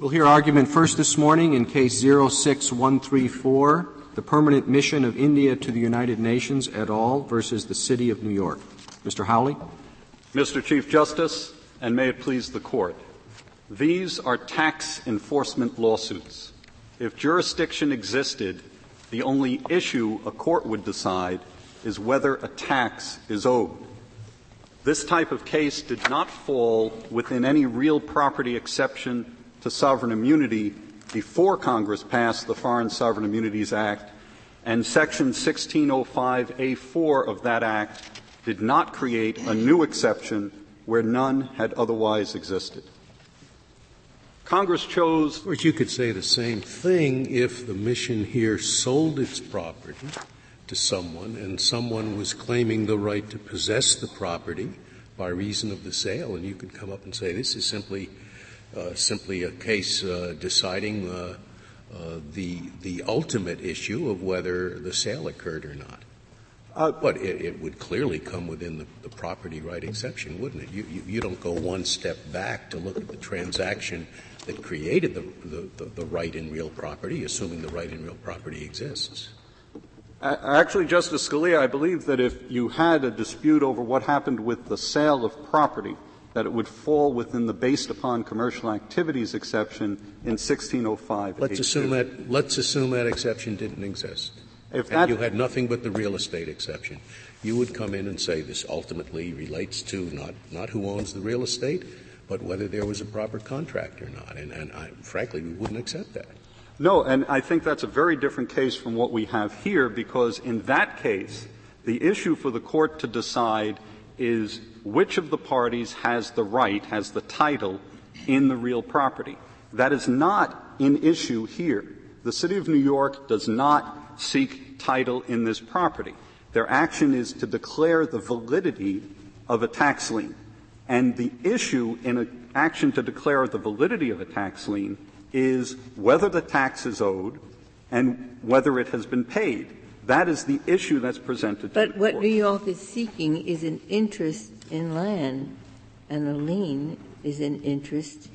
We'll hear argument first this morning in case 06134, the permanent mission of India to the United Nations et al. versus the City of New York. Mr. Hurley. Mr. Chief Justice, and may it please the Court. These are tax enforcement lawsuits. If jurisdiction existed, the only issue a court would decide is whether a tax is owed. This type of case did not fall within any real property exception to sovereign immunity before Congress passed the Foreign Sovereign Immunities Act, and Section 1605A4 of that Act did not create a new exception where none had otherwise existed. Congress chose. Of course, you could say the same thing if the mission here sold its property to someone and someone was claiming the right to possess the property by reason of the sale, and you could come up and say this is simply simply a case uh, deciding uh, uh, the the ultimate issue of whether the sale occurred or not. Uh, but it, it, would clearly come within the, the, property right exception, wouldn't it? You, you, you, don't go one step back to look at the transaction that created the, the, the right in real property, assuming the right in real property exists. Actually, Justice Scalia, I believe that if you had a dispute over what happened with the sale of property, that it would fall within the based upon commercial activities exception in 1605. Let's assume that, let's assume that exception didn't exist. If that, and you had nothing but the real estate exception. You would come in and say this ultimately relates to not, not who owns the real estate, but whether there was a proper contract or not. And, and I, frankly, we wouldn't accept that. No, and I think that's a very different case from what we have here because in that case, the issue for the court to decide is which of the parties has the right, has the title in the real property. That is not an issue here. The City of New York does not seek title in this property. Their action is to declare the validity of a tax lien. And the issue in an action to declare the validity of a tax lien is whether the tax is owed and whether it has been paid. That is the issue that's presented. But what New York is seeking is an interest in land, and a lien is an interest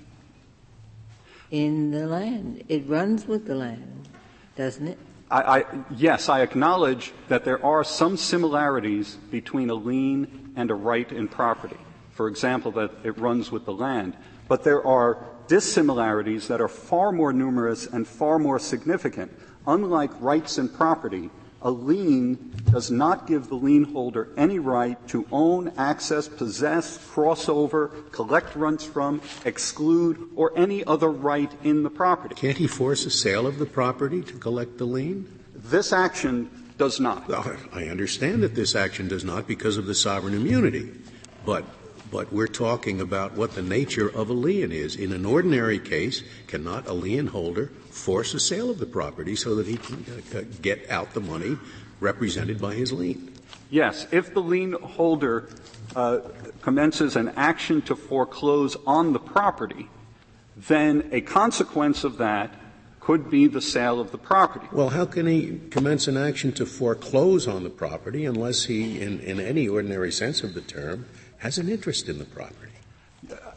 in the land. It runs with the land, doesn't it? I, I, yes, I acknowledge that there are some similarities between a lien and a right in property. For example, that it runs with the land. But there are dissimilarities that are far more numerous and far more significant. Unlike rights in property, a lien does not give the lien holder any right to own, access, possess, cross over, collect rents from, exclude, or any other right in the property. Can't he force a sale of the property to collect the lien? This action does not. Well, I understand that this action does not because of the sovereign immunity. But but we're talking about what the nature of a lien is. In an ordinary case, cannot a lien holder force a sale of the property so that he can uh, get out the money represented by his lien? Yes. If the lien holder uh, commences an action to foreclose on the property, then a consequence of that could be the sale of the property. Well, how can he commence an action to foreclose on the property unless he, in, in any ordinary sense of the term, has an interest in the property?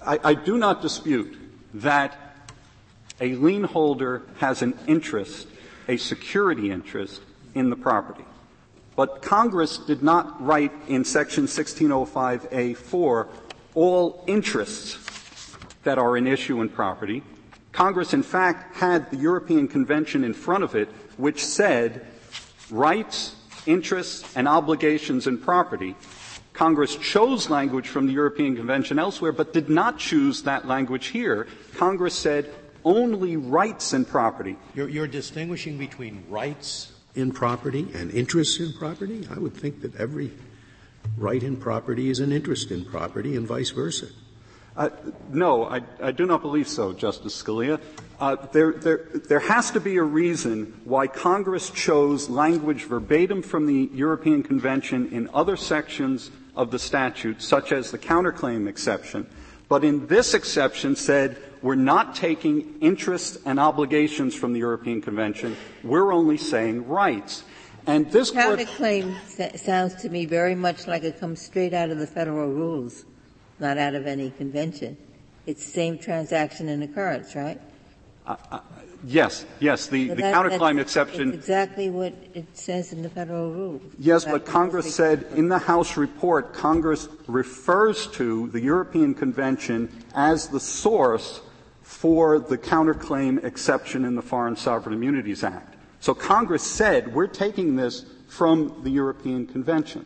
I, I do not dispute that a lien holder has an interest, a security interest, in the property. But Congress did not write in Section 1605A4 all interests that are an issue in property. Congress, in fact, had the European Convention in front of it, which said rights, interests, and obligations in property. Congress chose language from the European Convention elsewhere, but did not choose that language here. Congress said only rights in property. You're, you're distinguishing between rights in property and interests in property? I would think that every right in property is an interest in property and vice versa. Uh, no, I, I, do not believe so, Justice Scalia. Uh, there, there, there has to be a reason why Congress chose language verbatim from the European Convention in other sections of the statute, such as the counterclaim exception, but in this exception said we're not taking interests and obligations from the European Convention. We're only saying rights. And this counterclaim sounds to me very much like it comes straight out of the federal rules, not out of any convention. It's same transaction and occurrence, right? Uh, uh, yes, yes. The, So the that- counterclaim exception. exactly what it says in the federal rules. Yes, but Congress said in the House report, Congress refers to the European Convention as the source for the counterclaim exception in the Foreign Sovereign Immunities Act. So Congress said, we're taking this from the European Convention.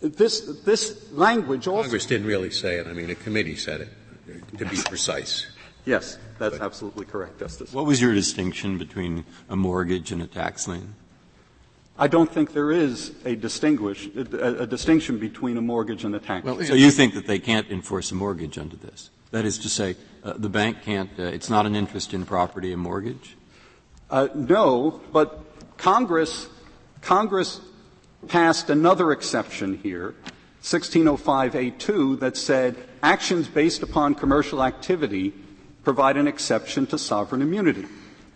This, this language also. Congress didn't really say it. I mean, a committee said it, to be precise. Yes, that's absolutely correct, Justice. What was your distinction between a mortgage and a tax lien? I don't think there is a distinguish, a, a distinction between a mortgage and a tax. Well, so you think that they can't enforce a mortgage under this? That is to say, uh, the bank can't, uh, it's not an interest in property, a mortgage? Uh, no, but Congress, Congress passed another exception here, 1605A2, that said actions based upon commercial activity provide an exception to sovereign immunity.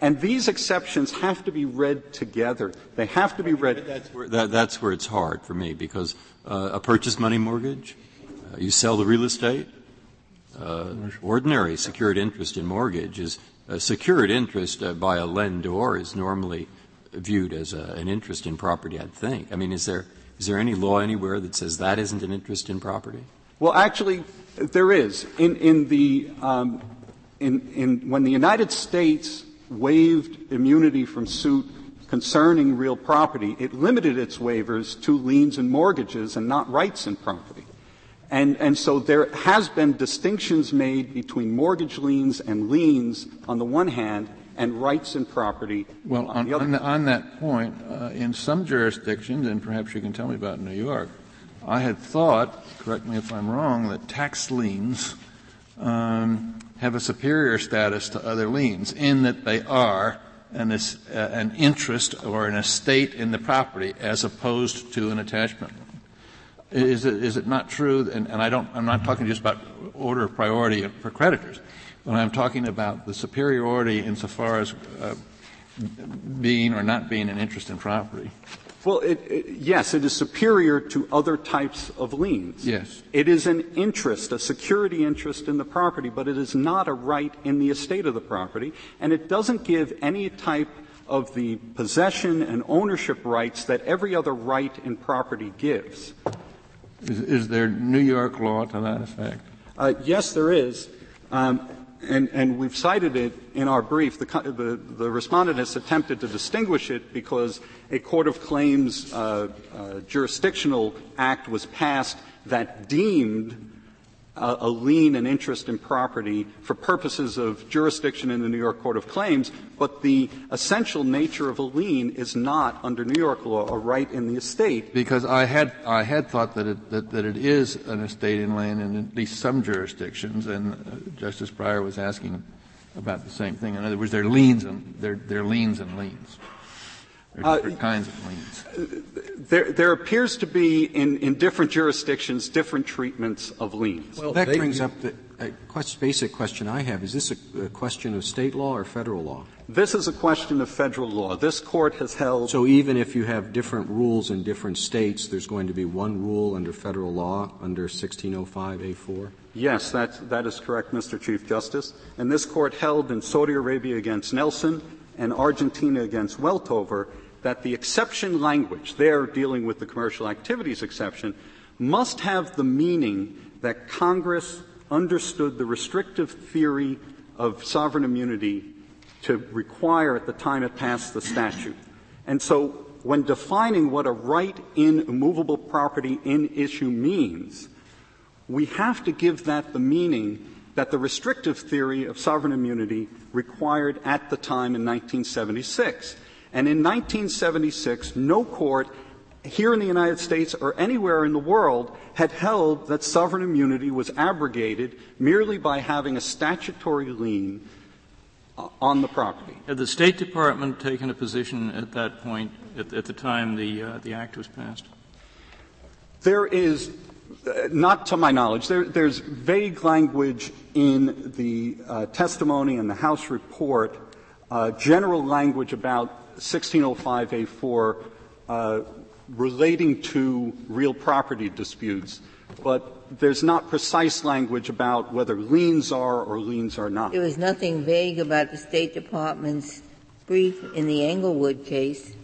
And these exceptions have to be read together. They have to be read. That's where, that, that's where it's hard for me because uh, a purchase money mortgage, uh, you sell the real estate. Uh, ordinary secured interest in mortgage is a secured interest uh, by a lendor is normally viewed as a, an interest in property. I'd think. I mean, is there is there any law anywhere that says that isn't an interest in property? Well, actually, there is. In, in the, um, in, in, when the United States waived immunity from suit concerning real property, it limited its waivers to liens and mortgages and not rights in property. And, and so there has been distinctions made between mortgage liens and liens on the one hand and rights in property Well, on, on, the other. on, the, on that point, uh, in some jurisdictions, and perhaps you can tell me about New York, I had thought, correct me if I'm wrong, that tax liens um, have a superior status to other liens in that they are an, uh, an interest or an estate in the property as opposed to an attachment. Is it, is it not true? And, and I don't, I'm not talking just about order of priority for creditors, but I'm talking about the superiority insofar as uh, being or not being an interest in property. Well, it, it, yes, it is superior to other types of liens. Yes. It is an interest, a security interest in the property, but it is not a right in the estate of the property, and it doesn't give any type of the possession and ownership rights that every other right in property gives. Is, there New York law to that effect? Uh, yes, there is. Um, and, and, we've cited it in our brief. The, the, the, respondent has attempted to distinguish it because a court of claims uh, uh, jurisdictional act was passed that deemed a, lien and interest in property for purposes of jurisdiction in the New York Court of Claims, but the essential nature of a lien is not, under New York law, a right in the estate. Because I had, I had thought that it, that, that it is an estate in land in at least some jurisdictions, and uh, Justice Breyer was asking about the same thing. In other words, there are liens and, are liens and liens. There are different uh, kinds of liens. There, there appears to be in, in different jurisdictions different treatments of liens. Well, that brings up the quest, basic question I have. Is this a, a, question of state law or federal law? This is a question of federal law. This court has held. So even if you have different rules in different states, there's going to be one rule under federal law under 1605A4? Yes, that's, that is correct, Mr. Chief Justice. And this court held in Saudi Arabia against Nelson and Argentina against Weltover that the exception language, there dealing with the commercial activities exception, must have the meaning that Congress understood the restrictive theory of sovereign immunity to require at the time it passed the statute. And so when defining what a right in immovable property in issue means, we have to give that the meaning that the restrictive theory of sovereign immunity required at the time in 1976. And in 1976, no court here in the United States or anywhere in the world had held that sovereign immunity was abrogated merely by having a statutory lien on the property. Had the State Department taken a position at that point, at, at the time the, uh, the act was passed? There is, uh, not to my knowledge, there, there's vague language in the uh, testimony and the House report, uh, general language about 1605A4 uh, relating to real property disputes. But there's not precise language about whether liens are or liens are not. There was nothing vague about the State Department's brief in the Englewood case.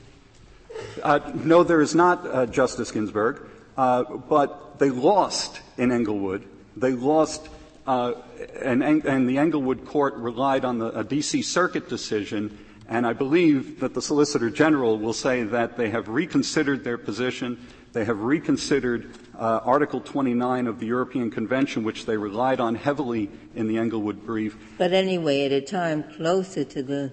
Uh, no, there is not, uh, Justice Ginsburg. Uh, but they lost in Englewood. They lost, uh, and, and, the Englewood court relied on the D.C. Circuit decision. And I believe that the Solicitor General will say that they have reconsidered their position. They have reconsidered uh, Article 29 of the European Convention, which they relied on heavily in the Englewood brief. But anyway, at a time closer to the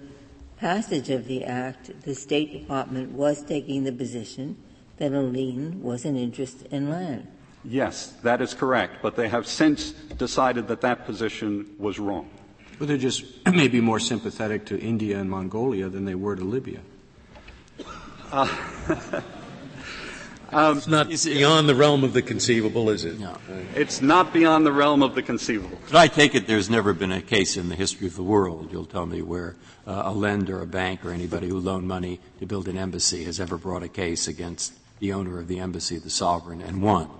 passage of the Act, the State Department was taking the position that a lien was an interest in land. Yes, that is correct, but they have since decided that that position was wrong. But they're just maybe more sympathetic to India and Mongolia than they were to Libya. Uh, um, it's not beyond the realm of the conceivable, is it? No. It's not beyond the realm of the conceivable. But I take it there's never been a case in the history of the world, you'll tell me, where uh, a lender, a bank, or anybody who loaned money to build an embassy has ever brought a case against the owner of the embassy, the sovereign, and won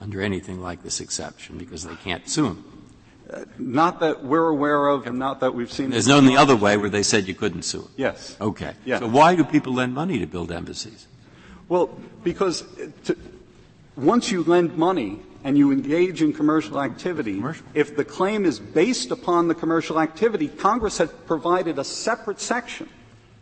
under anything like this exception because they can't sue him. Not that we're aware of, and not that we've seen. There's no the other way where they said you couldn't sue him. Yes. Okay. Yes. So why do people lend money to build embassies? Well, because to, once you lend money and you engage in commercial activity, commercial. if the claim is based upon the commercial activity, Congress has provided a separate section,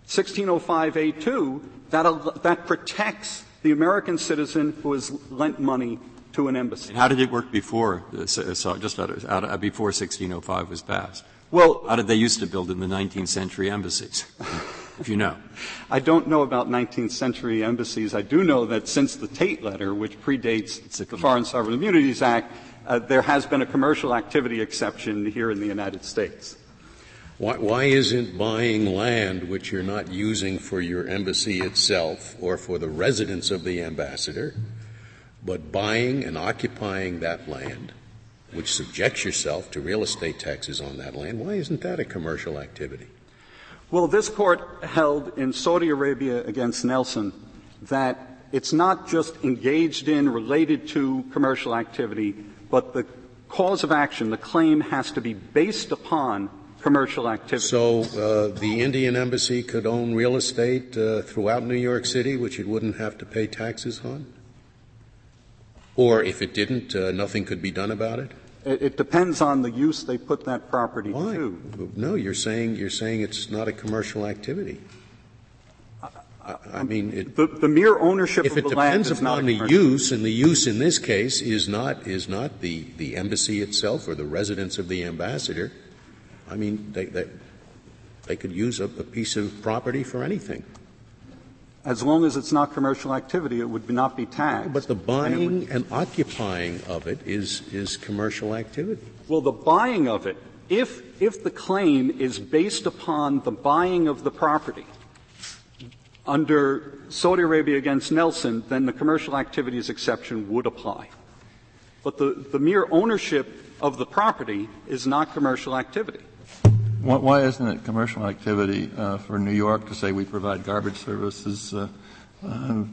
1605A2, that, that protects the American citizen who has lent money to an embassy. And how did it work before, uh just out of, out of, before 1605 was passed? Well, how did they used to build in the 19th century embassies? if you know. I don't know about 19th century embassies. I do know that since the Tate letter, which predates the Foreign Sovereign Immunities Act, uh, there has been a commercial activity exception here in the United States. Why, why, isn't buying land which you're not using for your embassy itself or for the residence of the ambassador, but buying and occupying that land, which subjects yourself to real estate taxes on that land, why isn't that a commercial activity? Well, this court held in Saudi Arabia against Nelson that it's not just engaged in, related to commercial activity, but the cause of action, the claim has to be based upon commercial activity. So uh, the Indian embassy could own real estate uh, throughout New York City, which it wouldn't have to pay taxes on? Or if it didn't, uh, nothing could be done about it? it? It depends on the use they put that property Why? to. No, you're saying you're saying it's not a commercial activity. I, I mean, it, the, the, mere ownership if of the land is not If it depends upon the use, and the use in this case is not is not the the embassy itself or the residence of the ambassador, I mean, they, they, they could use a, a, piece of property for anything. As long as it's not commercial activity, it would not be taxed. But the buying and, and occupying of it is, is commercial activity. Well, the buying of it, if, if the claim is based upon the buying of the property, under Saudi Arabia against Nelson, then the commercial activities exception would apply. But the, the mere ownership of the property is not commercial activity. Why isn't it commercial activity uh, for New York to say we provide garbage services, uh, uh,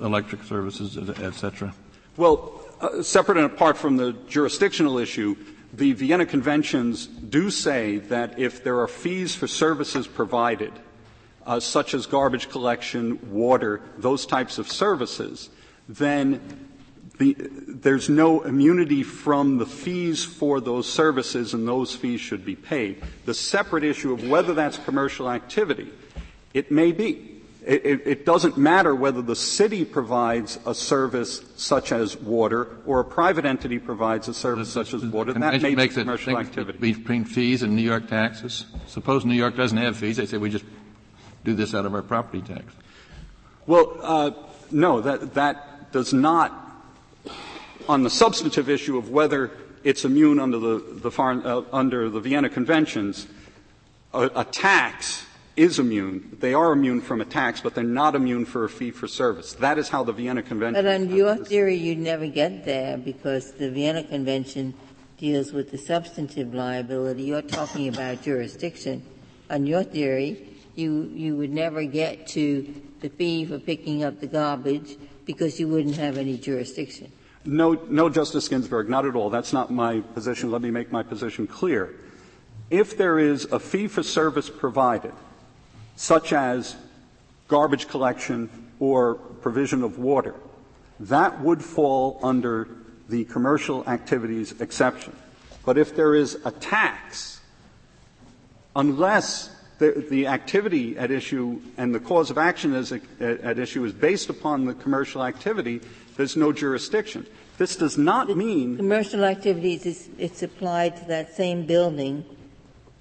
electric services, etc.? Well, uh, separate and apart from the jurisdictional issue, the Vienna Conventions do say that if there are fees for services provided, uh, such as garbage collection, water, those types of services, then the, there's no immunity from the fees for those services, and those fees should be paid. The separate issue of whether that's commercial activity, it may be. It, it, it, doesn't matter whether the city provides a service such as water or a private entity provides a service such as water. That may be commercial activity. Between fees and New York taxes. Suppose New York doesn't have fees. They say we just do this out of our property tax. Well, uh, no, that, that does not on the substantive issue of whether it's immune under the, the foreign, uh, under the Vienna Conventions, a, a, tax is immune. They are immune from a tax, but they're not immune for a fee for service. That is how the Vienna Convention. But on your theory, you'd never get there because the Vienna Convention deals with the substantive liability. You're talking about jurisdiction. On your theory, you you would never get to the fee for picking up the garbage because you wouldn't have any jurisdiction. No, no, Justice Ginsburg, not at all. That's not my position. Let me make my position clear. If there is a fee for service provided, such as garbage collection or provision of water, that would fall under the commercial activities exception. But if there is a tax, unless the, the activity at issue and the cause of action a, at issue is based upon the commercial activity, there's no jurisdiction. This does not the mean commercial activities. Is, it's applied to that same building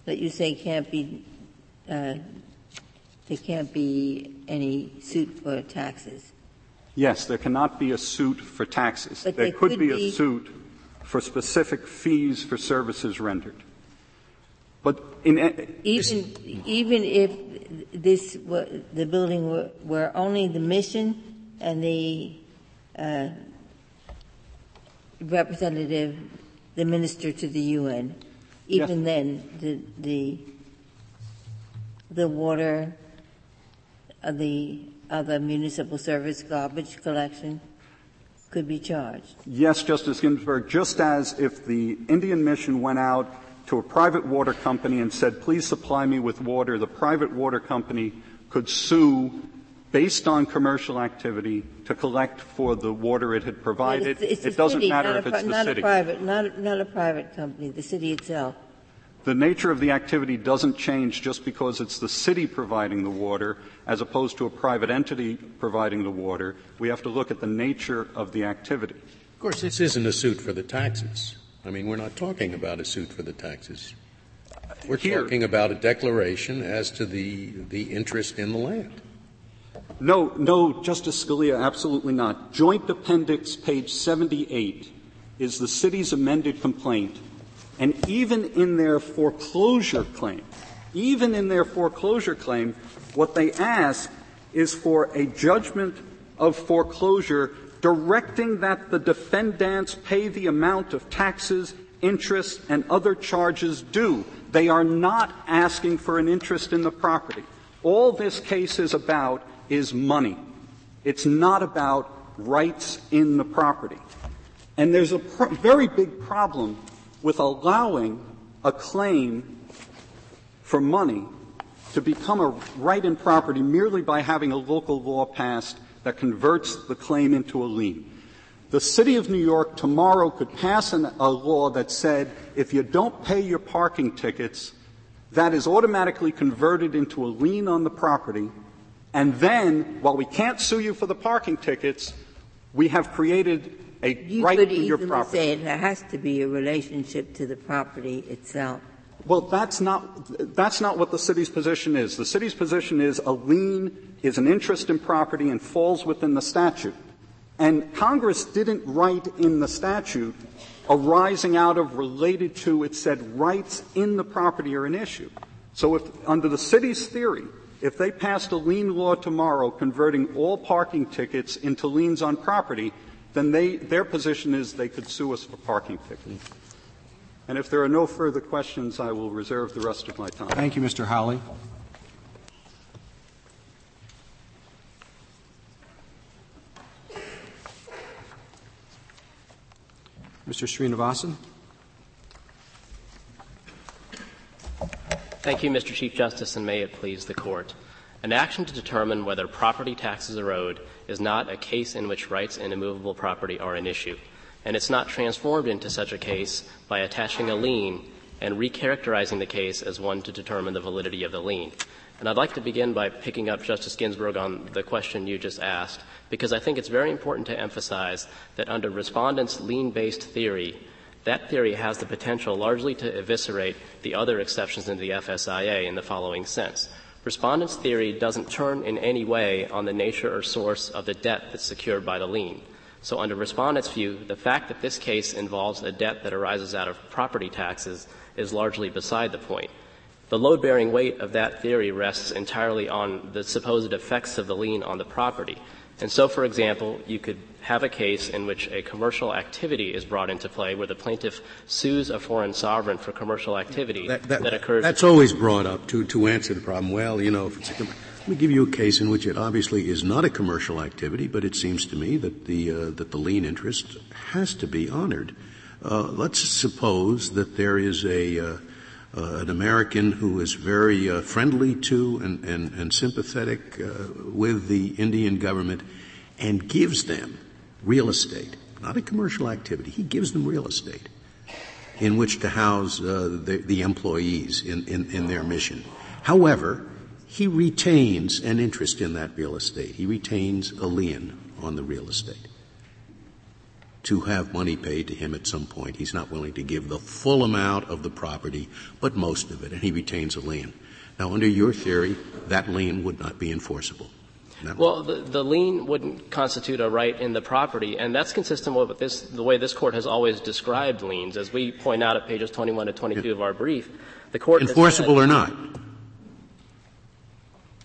that you say can't be. Uh, there can't be any suit for taxes. Yes, there cannot be a suit for taxes. But there could, could be, be a suit for specific fees for services rendered. But in even even if this were, the building were, were, only the mission and the representative, the minister to the UN, even yes. then the the the water, uh, the other municipal service garbage collection could be charged. Yes, Justice Ginsburg, just as if the Indian mission went out to a private water company and said, please supply me with water, the private water company could sue based on commercial activity to collect for the water it had provided. It's, it's it doesn't city, matter if it's the not city. A private, not, not a private company, the city itself. The nature of the activity doesn't change just because it's the city providing the water as opposed to a private entity providing the water. We have to look at the nature of the activity. Of course, this isn't a suit for the taxes. I mean, we're not talking about a suit for the taxes. We're Here. talking about a declaration as to the, the interest in the land. No, no, Justice Scalia, absolutely not. Joint Appendix, page 78, is the city's amended complaint. And even in their foreclosure claim, even in their foreclosure claim, what they ask is for a judgment of foreclosure directing that the defendants pay the amount of taxes, interest, and other charges due. They are not asking for an interest in the property. All this case is about is money. It's not about rights in the property. And there's a very big problem with allowing a claim for money to become a right in property merely by having a local law passed that converts the claim into a lien. The city of New York tomorrow could pass an, a law that said if you don't pay your parking tickets, that is automatically converted into a lien on the property. And then, while we can't sue you for the parking tickets, we have created a you right could in your easily property. say there has to be a relationship to the property itself. Well, that's not, that's not what the city's position is. The city's position is a lien is an interest in property and falls within the statute. And Congress didn't write in the statute arising out of related to, it said rights in the property are an issue. So if, under the city's theory, if they passed a lien law tomorrow converting all parking tickets into liens on property, then they, their position is they could sue us for parking tickets. And if there are no further questions, I will reserve the rest of my time. Thank you, Mr. Hurley. Mr. Srinivasan. Thank you, Mr. Chief Justice, and may it please the Court. An action to determine whether property taxes are owed is not a case in which rights in immovable property are an issue, and it's not transformed into such a case by attaching a lien and recharacterizing the case as one to determine the validity of the lien. And I'd like to begin by picking up Justice Ginsburg on the question you just asked, because I think it's very important to emphasize that under respondents' lien-based theory, that theory has the potential largely to eviscerate the other exceptions in the FSIA in the following sense. Respondent's theory doesn't turn in any way on the nature or source of the debt that's secured by the lien. So under respondent's view, the fact that this case involves a debt that arises out of property taxes is largely beside the point. The load bearing weight of that theory rests entirely on the supposed effects of the lien on the property. And so, for example, you could have a case in which a commercial activity is brought into play where the plaintiff sues a foreign sovereign for commercial activity that, that, that occurs. That's always brought up to, to answer the problem. Well, you know, if it's a, Let me give you a case in which it obviously is not a commercial activity, but it seems to me that the, uh, that the lien interest has to be honored. Uh, let's suppose that there is a, uh, uh, an American who is very uh, friendly to and, and, and sympathetic uh, with the Indian government and gives them real estate, not a commercial activity. He gives them real estate in which to house uh, the, the, employees in, in, in their mission. However, he retains an interest in that real estate. He retains a lien on the real estate to have money paid to him at some point. He's not willing to give the full amount of the property, but most of it, and he retains a lien. Now, under your theory, that lien would not be enforceable. Well, the, the, lien wouldn't constitute a right in the property, and that's consistent with this, the way this court has always described liens. As we point out at pages 21 to 22 of our brief, the court enforceable said, or not.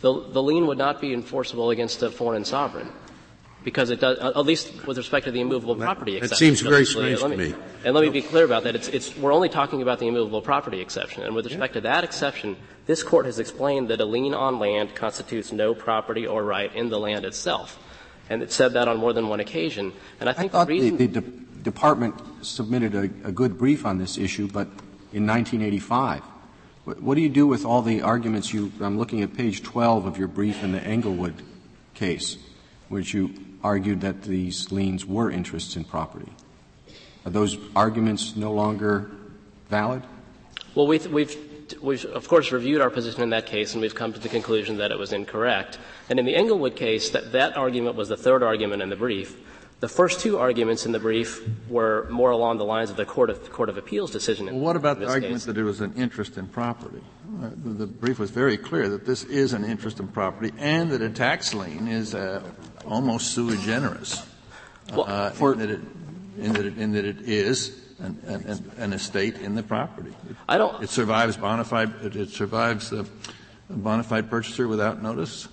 The, the lien would not be enforceable against a foreign sovereign because it does, at least with respect to the immovable property that, exception. That seems very strange to me. me. And let me be clear about that. It's, it's, we're only talking about the immovable property exception. And with respect yeah. to that exception, this court has explained that a lien on land constitutes no property or right in the land itself. And it said that on more than one occasion. And I think I the reason the, the de- department submitted a, a, good brief on this issue, but in 1985. What, what do you do with all the arguments you? I'm looking at page 12 of your brief in the Englewood case, which you argued that these liens were interests in property. Are those arguments no longer valid? Well, we've, we've, we've, of course reviewed our position in that case and we've come to the conclusion that it was incorrect. And in the Englewood case, that, that argument was the third argument in the brief. The first two arguments in the brief were more along the lines of the Court of, Court of Appeals decision. Well, what about the argument case. that it was an interest in property? Uh, the, the, brief was very clear that this is an interest in property and that a tax lien is uh, almost sui generis. Well, uh, for, in, that it, in, that it, in that it is an, an, an, estate in the property. It, I don't. It survives bona fide. It, it survives the bona fide purchaser without notice.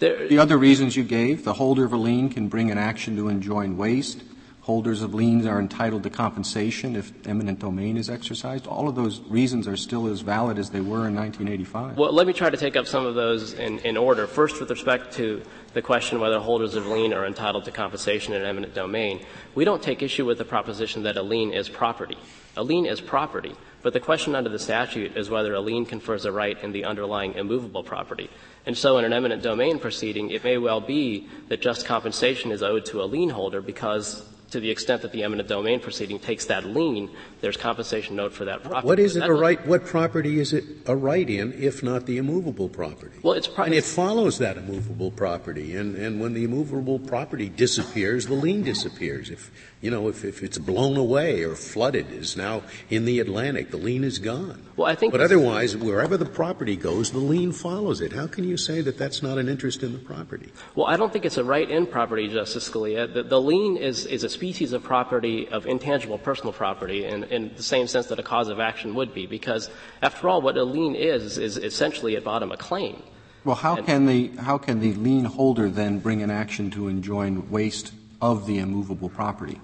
There, the other reasons you gave, the holder of a lien can bring an action to enjoin waste. Holders of liens are entitled to compensation if eminent domain is exercised. All of those reasons are still as valid as they were in 1985. Well, let me try to take up some of those in, in order. First, with respect to the question whether holders of lien are entitled to compensation in eminent domain, we don't take issue with the proposition that a lien is property. A lien is property. But the question under the statute is whether a lien confers a right in the underlying immovable property. And so in an eminent domain proceeding, it may well be that just compensation is owed to a lien holder because to the extent that the eminent domain proceeding takes that lien, there's compensation owed for that property. What is it a right? What property is it a right in, if not the immovable property? Well, it's pro- and it follows that immovable property. And and when the immovable property disappears, the lien disappears. If you know, if, if it's blown away or flooded, is now in the Atlantic, the lien is gone. Well, I think. But otherwise, wherever the property goes, the lien follows it. How can you say that that's not an interest in the property? Well, I don't think it's a right in property, Justice Scalia. The, the lien is is a species of property of intangible personal property, in, in the same sense that a cause of action would be, because after all, what a lien is is essentially at bottom a claim. Well, how and, can the how can the lien holder then bring an action to enjoin waste of the immovable property?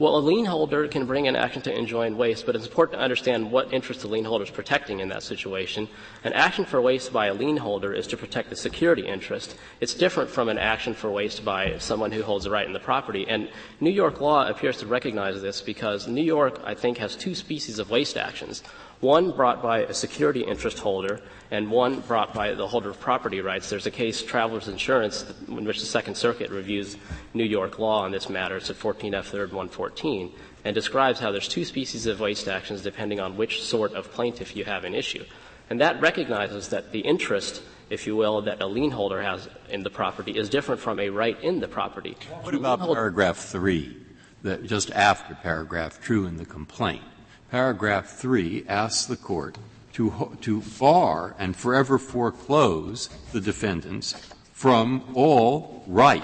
Well, a lien holder can bring an action to enjoin waste, but it's important to understand what interest the lien holder is protecting in that situation. An action for waste by a lien holder is to protect the security interest. It's different from an action for waste by someone who holds a right in the property. And New York law appears to recognize this because New York, I think, has two species of waste actions one brought by a security interest holder and one brought by the holder of property rights. There's a case, Travelers Insurance, in which the Second Circuit reviews New York law on this matter. It's at 14 F 3rd 114 and describes how there's two species of waste actions depending on which sort of plaintiff you have an issue. And that recognizes that the interest, if you will, that a lien holder has in the property is different from a right in the property. What about paragraph three, that just after paragraph two in the complaint? Paragraph 3 asks the court to, to bar and forever foreclose the defendants from all right,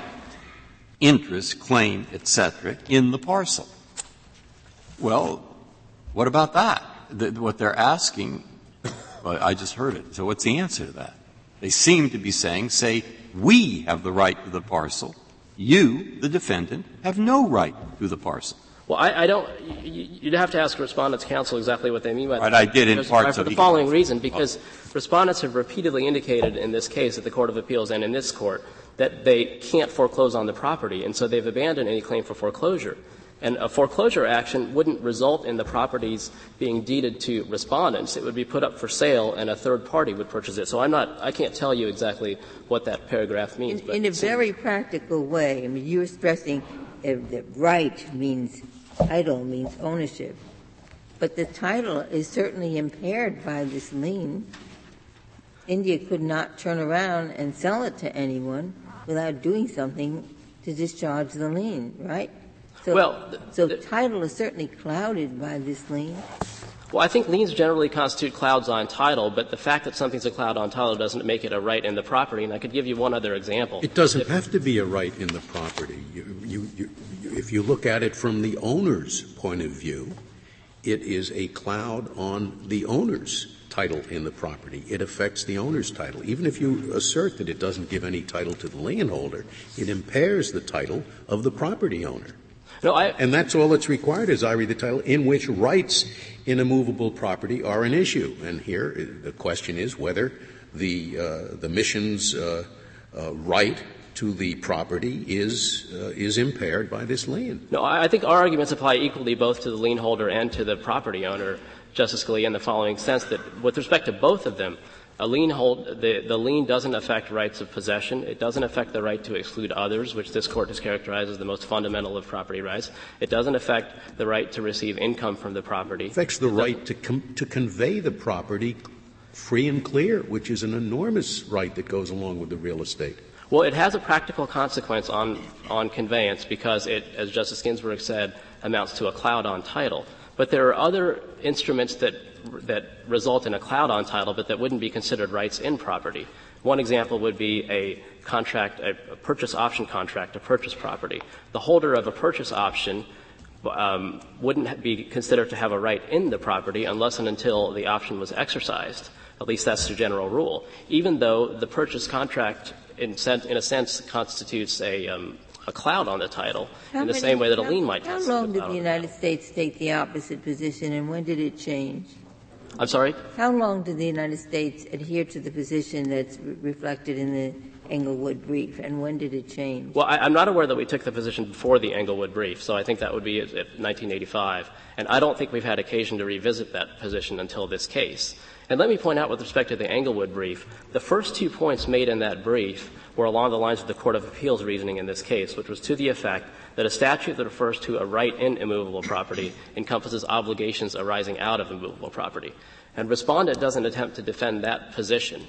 interest, claim, etc., in the parcel. Well, what about that? The, what they're asking, well, I just heard it. So what's the answer to that? They seem to be saying, say, we have the right to the parcel. You, the defendant, have no right to the parcel. Well, I, I don't. You'd have to ask Respondents' Counsel exactly what they mean by right, that. I did in parts for of the following reason, because Respondents have repeatedly indicated in this case at the Court of Appeals and in this Court that they can't foreclose on the property, and so they've abandoned any claim for foreclosure. And a foreclosure action wouldn't result in the properties being deeded to respondents. It would be put up for sale and a third party would purchase it. So I'm not, I can't tell you exactly what that paragraph means. In, in a very practical way, I mean, you're stressing uh, that right means title, means ownership. But the title is certainly impaired by this lien. India could not turn around and sell it to anyone without doing something to discharge the lien, right? So, well, so the title is certainly clouded by this lien. Well, I think liens generally constitute clouds on title, but the fact that something's a cloud on title doesn't make it a right in the property. And I could give you one other example. It doesn't if, have to be a right in the property. You, you, you, if you look at it from the owner's point of view, it is a cloud on the owner's title in the property. It affects the owner's title. Even if you assert that it doesn't give any title to the lien holder, it impairs the title of the property owner. No, I, and that's all that's required, as I read the title, in which rights in a movable property are an issue. And here, the question is whether the, uh, the mission's uh, uh, right to the property is, uh, is impaired by this lien. No, I think our arguments apply equally both to the lien holder and to the property owner, Justice Scalia, in the following sense that with respect to both of them, a lien hold, the, the lien doesn't affect rights of possession. It doesn't affect the right to exclude others, which this court has characterized as the most fundamental of property rights. It doesn't affect the right to receive income from the property. It affects the right to, com- to convey the property free and clear, which is an enormous right that goes along with the real estate. Well, it has a practical consequence on, on conveyance because it, as Justice Ginsburg said, amounts to a cloud on title. But there are other instruments that that result in a cloud on title, but that wouldn't be considered rights in property. One example would be a contract, a, purchase option contract to purchase property. The holder of a purchase option um, wouldn't be considered to have a right in the property unless and until the option was exercised. At least that's the general rule. Even though the purchase contract, in, sen- in a sense, constitutes a, um, a cloud on the title, how in the many, same way that a how, lien might. How long did the United States take the opposite position, and when did it change? I'm sorry? How long did the United States adhere to the position that's re- reflected in the Englewood brief, and when did it change? Well, I, am not aware that we took the position before the Englewood brief, so I think that would be at, at 1985. And I don't think we've had occasion to revisit that position until this case. And let me point out with respect to the Englewood brief, the first two points made in that brief were along the lines of the Court of Appeals reasoning in this case, which was to the effect that a statute that refers to a right in immovable property encompasses obligations arising out of immovable property. And respondent doesn't attempt to defend that position.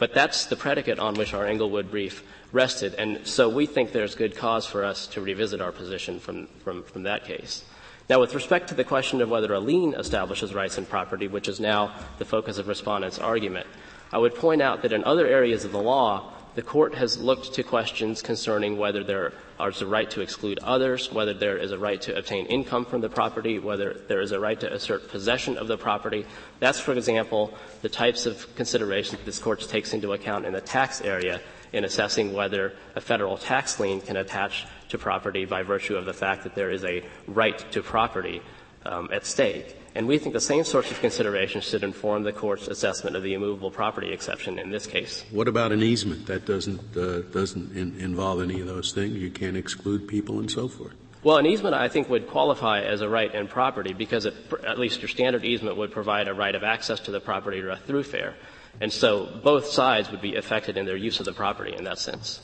But that's the predicate on which our Englewood brief rested, and so we think there's good cause for us to revisit our position from, from, from that case. Now, with respect to the question of whether a lien establishes rights in property, which is now the focus of respondent's argument, I would point out that in other areas of the law, the court has looked to questions concerning whether there is a right to exclude others, whether there is a right to obtain income from the property, whether there is a right to assert possession of the property. That's, for example, the types of considerations that this court takes into account in the tax area in assessing whether a federal tax lien can attach to property by virtue of the fact that there is a right to property um, at stake. And we think the same sorts of considerations should inform the court's assessment of the immovable property exception in this case. What about an easement? That doesn't uh, doesn't in, involve any of those things. You can't exclude people and so forth. Well, an easement, I think, would qualify as a right in property because it, at least your standard easement would provide a right of access to the property or a throughfare. And so both sides would be affected in their use of the property in that sense.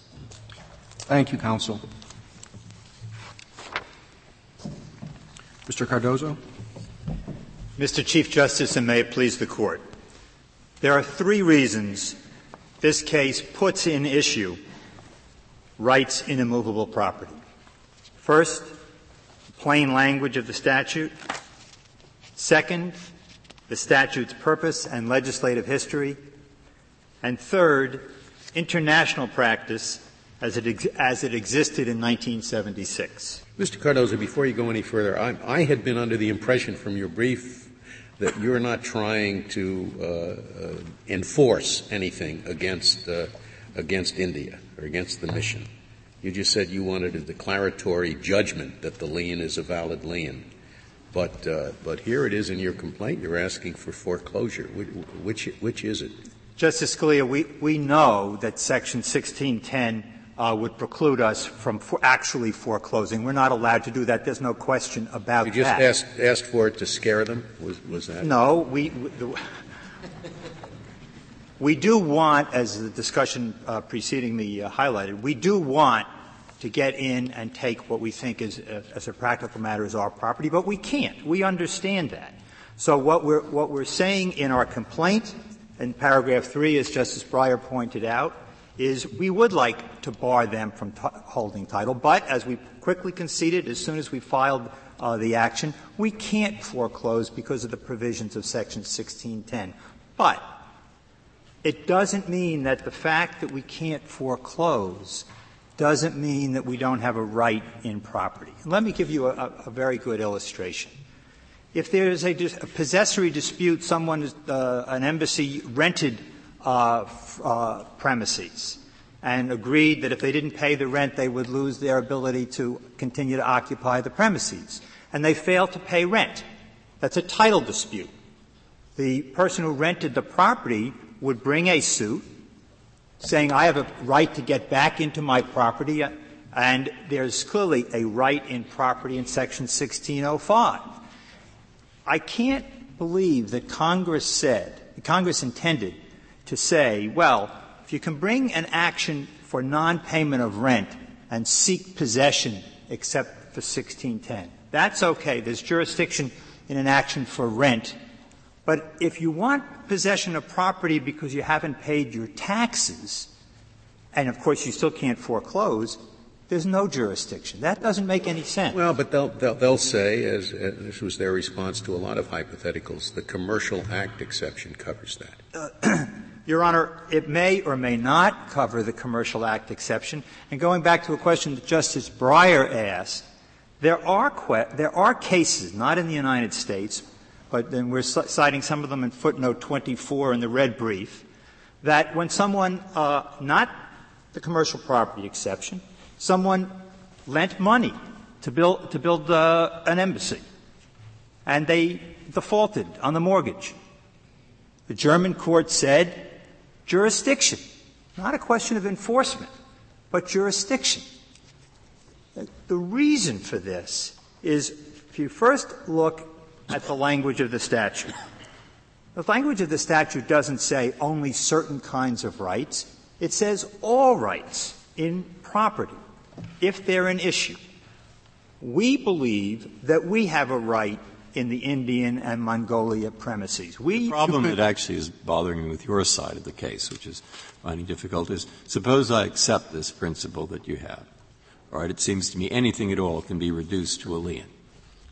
Thank you, counsel. Mr. Cardozo? Mr. Chief Justice, and may it please the Court. There are three reasons this case puts in issue rights in immovable property. First, plain language of the statute. Second, the statute's purpose and legislative history. And third, international practice as it, ex- as it existed in 1976. Mr. Cardozo, before you go any further, I, I, had been under the impression from your brief that you're not trying to uh, enforce anything against, uh, against India or against the mission. You just said you wanted a declaratory judgment that the lien is a valid lien. But, uh, but here it is in your complaint. You're asking for foreclosure. Which, Which, which is it? Justice Scalia, we, we know that Section 1610 uh, would preclude us from for actually foreclosing. We're not allowed to do that. There's no question about that. You just asked, asked for it to scare them? Was, was that? No. We, the, we do want, as the discussion uh, preceding me uh, highlighted, we do want to get in and take what we think is, uh, as a practical matter, is our property, but we can't. We understand that. So what we're, what we're saying in our complaint, in paragraph three, as Justice Breyer pointed out, is we would like to bar them from t- holding title, but as we quickly conceded as soon as we filed uh, the action, we can't foreclose because of the provisions of Section 1610. But it doesn't mean that the fact that we can't foreclose doesn't mean that we don't have a right in property. let me give you a, a very good illustration. If there is a, a possessory dispute, someone, uh, an embassy rented Uh, uh, premises and agreed that if they didn't pay the rent, they would lose their ability to continue to occupy the premises. And they failed to pay rent. That's a title dispute. The person who rented the property would bring a suit saying, I have a right to get back into my property, and there's clearly a right in property in Section 1605. I can't believe that Congress said, Congress intended to say, well, if you can bring an action for non-payment of rent and seek possession except for 1610, that's okay. There's jurisdiction in an action for rent. But if you want possession of property because you haven't paid your taxes, and of course you still can't foreclose, there's no jurisdiction. That doesn't make any sense. Well, but they'll, they'll, they'll say, as, as, this was their response to a lot of hypotheticals, the Commercial Act exception covers that. Uh, Your Honor, it may or may not cover the Commercial Act exception. And going back to a question that Justice Breyer asked, there are, que- there are cases, not in the United States, but then we're citing some of them in footnote 24 in the red brief, that when someone, uh, not the commercial property exception, someone lent money to build, to build uh, an embassy, and they defaulted on the mortgage. The German court said Jurisdiction. Not a question of enforcement, but jurisdiction. The reason for this is if you first look at the language of the statute, the language of the statute doesn't say only certain kinds of rights. It says all rights in property, if they're an issue. We believe that we have a right in the Indian and Mongolia premises. We the problem that actually is bothering me with your side of the case, which is finding difficult, is suppose I accept this principle that you have. All right, it seems to me anything at all can be reduced to a lien,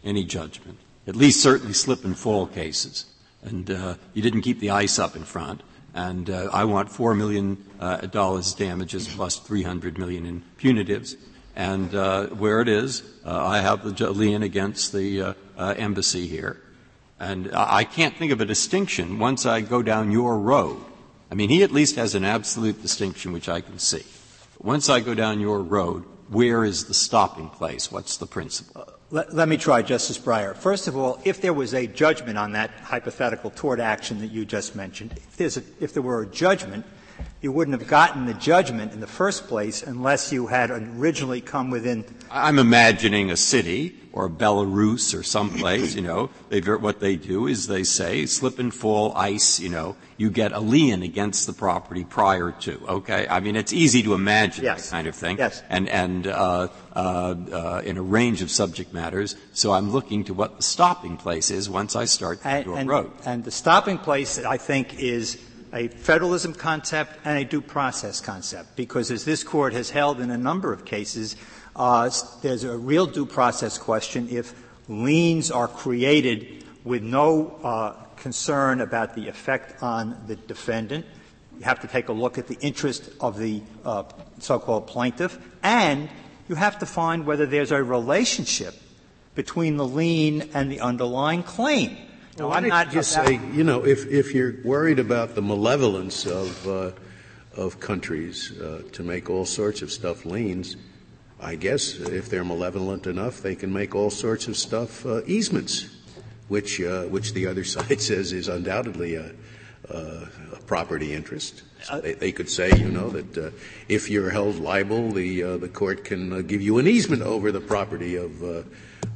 any judgment, at least certainly slip and fall cases. And uh, you didn't keep the ice up in front, and uh, I want four million uh, dollars damages plus three hundred million in punitives. And uh, where it is, uh, I have the lien against the uh, uh, embassy here. And I can't think of a distinction once I go down your road. I mean, he at least has an absolute distinction which I can see. Once I go down your road, where is the stopping place? What's the principle? Uh, let, let, me try, Justice Breyer. First of all, if there was a judgment on that hypothetical tort action that you just mentioned, if, a, if there were a judgment, you wouldn't have gotten the judgment in the first place unless you had originally come within. I'm imagining a city or Belarus or someplace, you know, they, what they do is they say, slip and fall ice, you know, you get a lien against the property prior to, okay? I mean, it's easy to imagine yes. that kind of thing. Yes. And, and, uh, uh, uh, in a range of subject matters, so I'm looking to what the stopping place is once I start and, your and, road. And the stopping place, I think, is a federalism concept and a due process concept, because as this court has held in a number of cases, uh, there's a real due process question if liens are created with no uh, concern about the effect on the defendant. You have to take a look at the interest of the uh, so-called plaintiff, and you have to find whether there's a relationship between the lien and the underlying claim. No, I'm not just say, you know, if, if you're worried about the malevolence of, uh, of countries uh, to make all sorts of stuff liens, I guess if they're malevolent enough, they can make all sorts of stuff uh, easements, which uh, which the other side says is undoubtedly a, a property interest. So they, they, could say, you know, that uh, if you're held liable, the uh, the court can uh, give you an easement over the property of uh,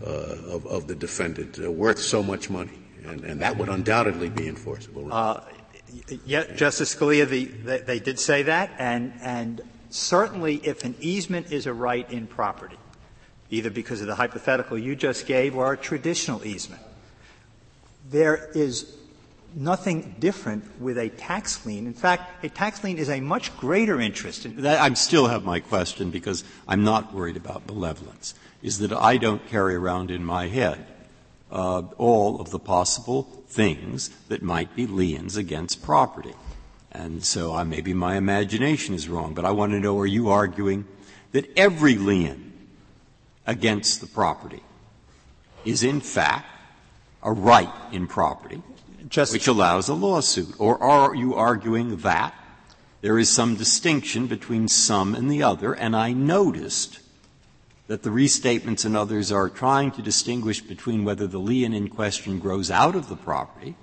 of, of, the defendant worth so much money, and, and, that would undoubtedly be enforceable. Right? yeah, Justice Scalia, the, they, they did say that, and and certainly if an easement is a right in property, either because of the hypothetical you just gave or a traditional easement, there is nothing different with a tax lien. In fact, a tax lien is a much greater interest. In that, I still have my question because I'm not worried about malevolence. Is that I don't carry around in my head uh, all of the possible things that might be liens against property. And so I, maybe my imagination is wrong, but I want to know are you arguing that every lien against the property is in fact a right in property Just which allows a lawsuit? Or are you arguing that there is some distinction between some and the other? And I noticed that the restatements and others are trying to distinguish between whether the lien in question grows out of the property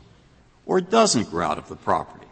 or doesn't grow out of the property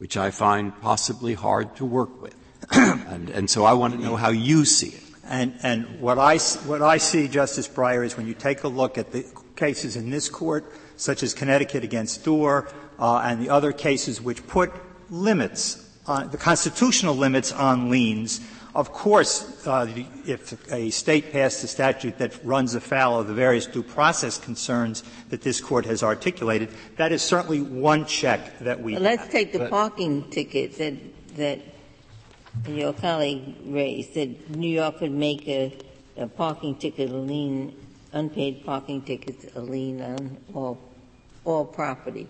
which I find possibly hard to work with. and, and, so I want to know how you see it. And, and what, I, what I see, Justice Breyer, is when you take a look at the cases in this court, such as Connecticut against Doehr, uh, and the other cases which put limits, on, the constitutional limits on liens, of course, uh, if a state passed a statute that runs afoul of the various due process concerns that this court has articulated, that is certainly one check that we. Well, let's take the but parking ticket that that your colleague raised. That New York would make a, a parking ticket a lien, unpaid parking tickets a lien on all all property.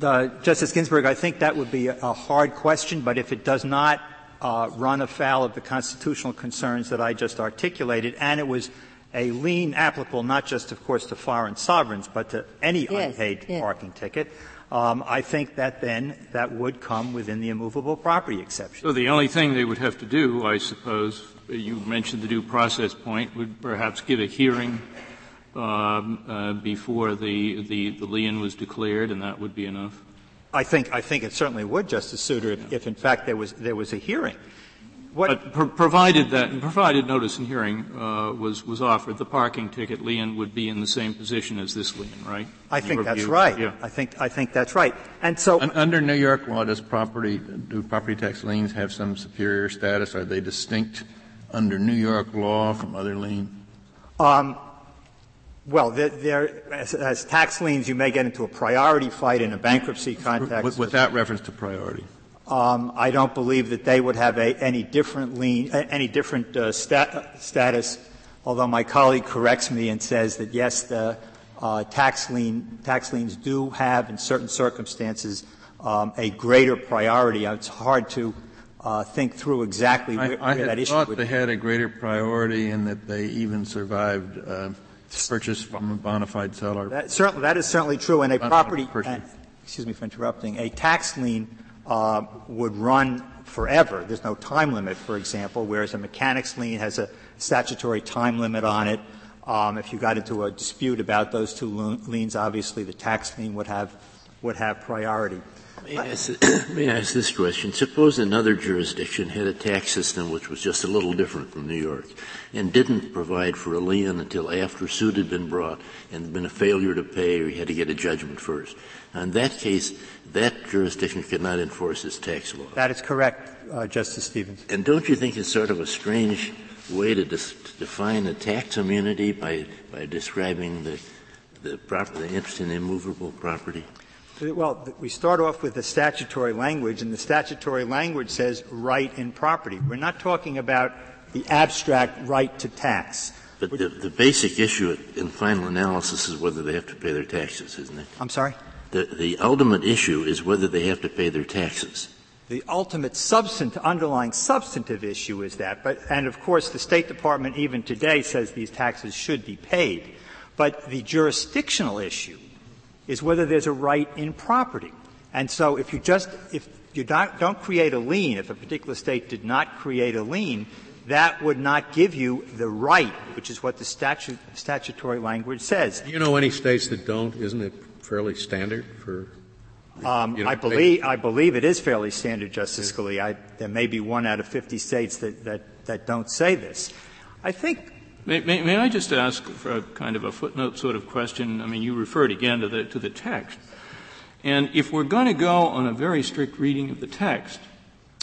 Uh, Justice Ginsburg, I think that would be a, a hard question, but if it does not uh, run afoul of the constitutional concerns that I just articulated, and it was a lien applicable not just, of course, to foreign sovereigns, but to any yes, unpaid yes. parking ticket. Um, I think that then that would come within the immovable property exception. So the only thing they would have to do, I suppose, you mentioned the due process point, would perhaps give a hearing um, uh, before the, the, the lien was declared, and that would be enough. I think, I think it certainly would, Justice Souter, if, if in fact there was, there was a hearing. What but provided that, provided notice and hearing uh, was was offered, the parking ticket lien would be in the same position as this lien, right? I think that's right. Yeah. I think I think that's right. And so, under New York law, does property do property tax liens have some superior status? Are they distinct under New York law from other liens? Um, well, there, as, as, tax liens, you may get into a priority fight in a bankruptcy context. With, without reference to priority. Um, I don't believe that they would have a, any different lien, any different uh, stat, status. Although my colleague corrects me and says that yes, the uh, tax lien tax liens do have, in certain circumstances, um, a greater priority. It's hard to uh, think through exactly where, I, I where that issue thought would. they had a greater priority and that they even survived uh, purchase from a bona fide seller. That, certainly, that is certainly true. And a property, uh, excuse me for interrupting, a tax lien uh, would run forever. There's no time limit, for example, whereas a mechanics lien has a statutory time limit on it. Um, if you got into a dispute about those two liens, obviously the tax lien would have would have priority. May I, ask, may I ask this question? Suppose another jurisdiction had a tax system which was just a little different from New York and didn't provide for a lien until after suit had been brought and been a failure to pay or you had to get a judgment first. In that case, that jurisdiction could not enforce its tax law. That is correct, uh, Justice Stevens. And don't you think it's sort of a strange way to, dis- to define a tax immunity by, by describing the, the, property, the interest in immovable property? Well, we start off with the statutory language, and the statutory language says right in property. We're not talking about the abstract right to tax. But the, the basic issue in final analysis is whether they have to pay their taxes, isn't it? I'm sorry? The, the ultimate issue is whether they have to pay their taxes. The ultimate substantive, underlying substantive issue is that. But, and of course, the State Department even today says these taxes should be paid. But the jurisdictional issue is whether there's a right in property. And so if you just, if you don't, don't create a lien, if a particular state did not create a lien, that would not give you the right, which is what the statute, statutory language says. You know any states that don't? Isn't it fairly standard for? Um, I believe I believe it is fairly standard, Justice Scalia. I, there may be one out of 50 states that, that, that don't say this. I think. May, may, may, I just ask for a kind of a footnote sort of question? I mean, you referred again to the to the text, and if we're going to go on a very strict reading of the text,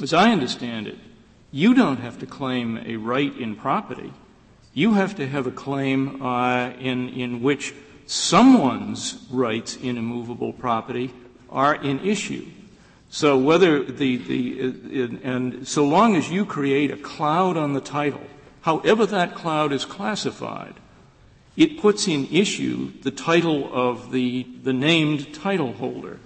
as I understand it, you don't have to claim a right in property. You have to have a claim uh, in, in which someone's rights in immovable property are in issue. So whether the, the uh, and so long as you create a cloud on the title, however that cloud is classified, it puts in issue the title of the, the named title holder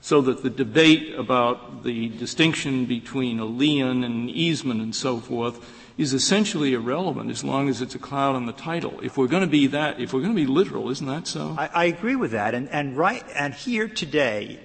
so that the debate about the distinction between a lien and an easement and so forth is essentially irrelevant as long as it's a cloud on the title. If we're going to be that, if we're going to be literal, isn't that so? I, I agree with that. And, and right, and here today,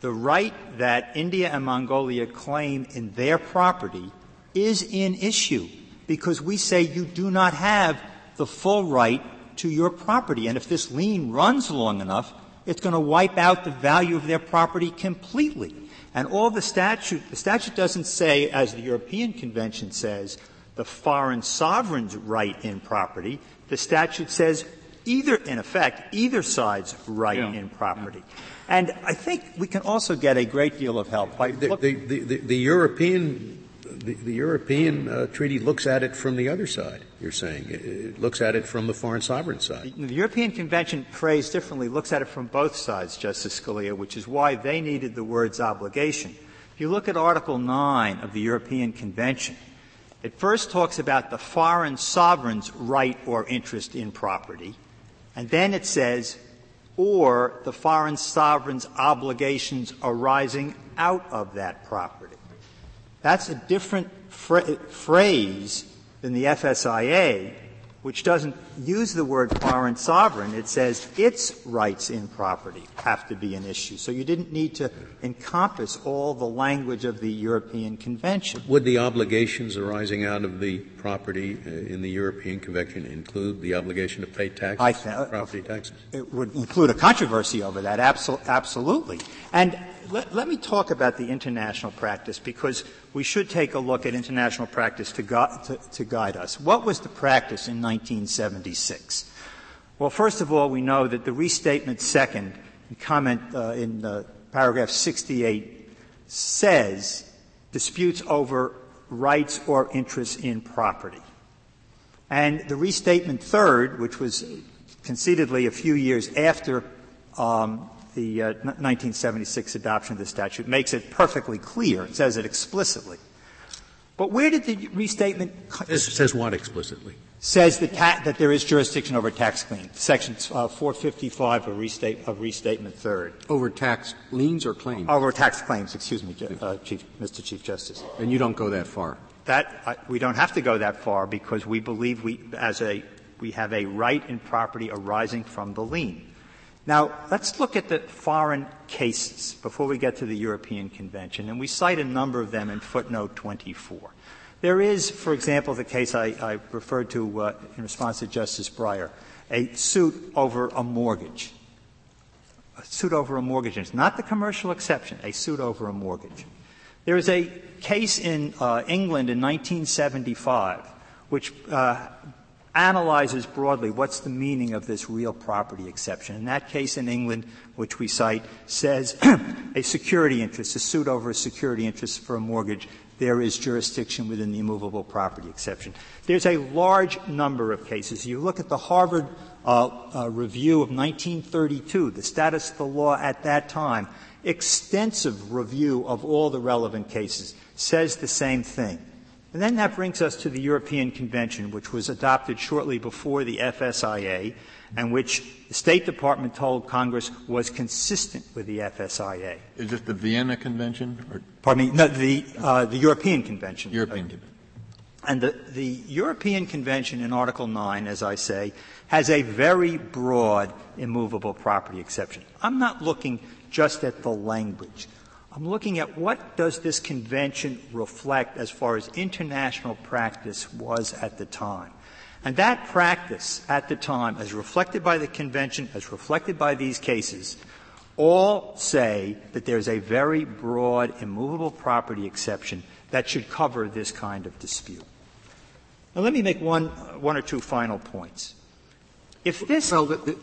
the right that India and Mongolia claim in their property is in issue because we say you do not have the full right to your property. And if this lien runs long enough, it's going to wipe out the value of their property completely. And all the statute, the statute doesn't say, as the European Convention says, the foreign sovereign's right in property. The statute says either, in effect, either side's right yeah. in property. Yeah. And I think we can also get a great deal of help by the, the, the, the European the, the European uh, treaty looks at it from the other side, you're saying. It, it, looks at it from the foreign sovereign side. The, the European Convention, phrased differently, looks at it from both sides, Justice Scalia, which is why they needed the words obligation. If you look at Article 9 of the European Convention, it first talks about the foreign sovereign's right or interest in property, and then it says, or the foreign sovereign's obligations arising out of that property. That's a different phrase than the FSIA, which doesn't use the word foreign sovereign. It says its rights in property have to be an issue. So you didn't need to encompass all the language of the European Convention. Would the obligations arising out of the property uh, in the European Convention include the obligation to pay taxes, th- uh, property taxes? It would include a controversy over that, absol- absolutely. And let, let, me talk about the international practice because we should take a look at international practice to, gu- to, to guide us. What was the practice in 1976? Well, first of all, we know that the restatement second comment uh, in uh, paragraph 68 says disputes over rights or interests in property. And the restatement third, which was concededly a few years after um, the uh, 1976 adoption of the statute makes it perfectly clear. It says it explicitly. But where did the restatement? It says what explicitly? Says that, ta- that there is jurisdiction over tax claims. Section uh, 455 of, restate- of Restatement Third. Over tax liens or claims? Over tax claims, excuse me, uh, Chief, Mr. Chief Justice. And you don't go that far? That, uh, we don't have to go that far because we believe we, as a, we have a right in property arising from the lien. Now, let's look at the foreign cases before we get to the European Convention, and we cite a number of them in footnote 24. There is, for example, the case I, I referred to uh, in response to Justice Breyer, a suit over a mortgage. A suit over a mortgage. It's not the commercial exception, a suit over a mortgage. There is a case in uh, England in 1975 which uh, analyzes broadly what's the meaning of this real property exception. In that case in England, which we cite, says a security interest, a suit over a security interest for a mortgage, there is jurisdiction within the immovable property exception. There's a large number of cases. You look at the Harvard uh, uh, review of 1932, the status of the law at that time, extensive review of all the relevant cases, says the same thing. And then that brings us to the European Convention, which was adopted shortly before the FSIA, and which the State Department told Congress was consistent with the FSIA. Is it the Vienna Convention? Or? Pardon me, no, the, uh, the European Convention. European Convention. And the, the European Convention in Article 9, as I say, has a very broad immovable property exception. I'm not looking just at the language. I'm looking at what does this convention reflect as far as international practice was at the time. And that practice at the time, as reflected by the convention, as reflected by these cases, all say that there's a very broad immovable property exception that should cover this kind of dispute. Now let me make one, one or two final points. If this well, the, the,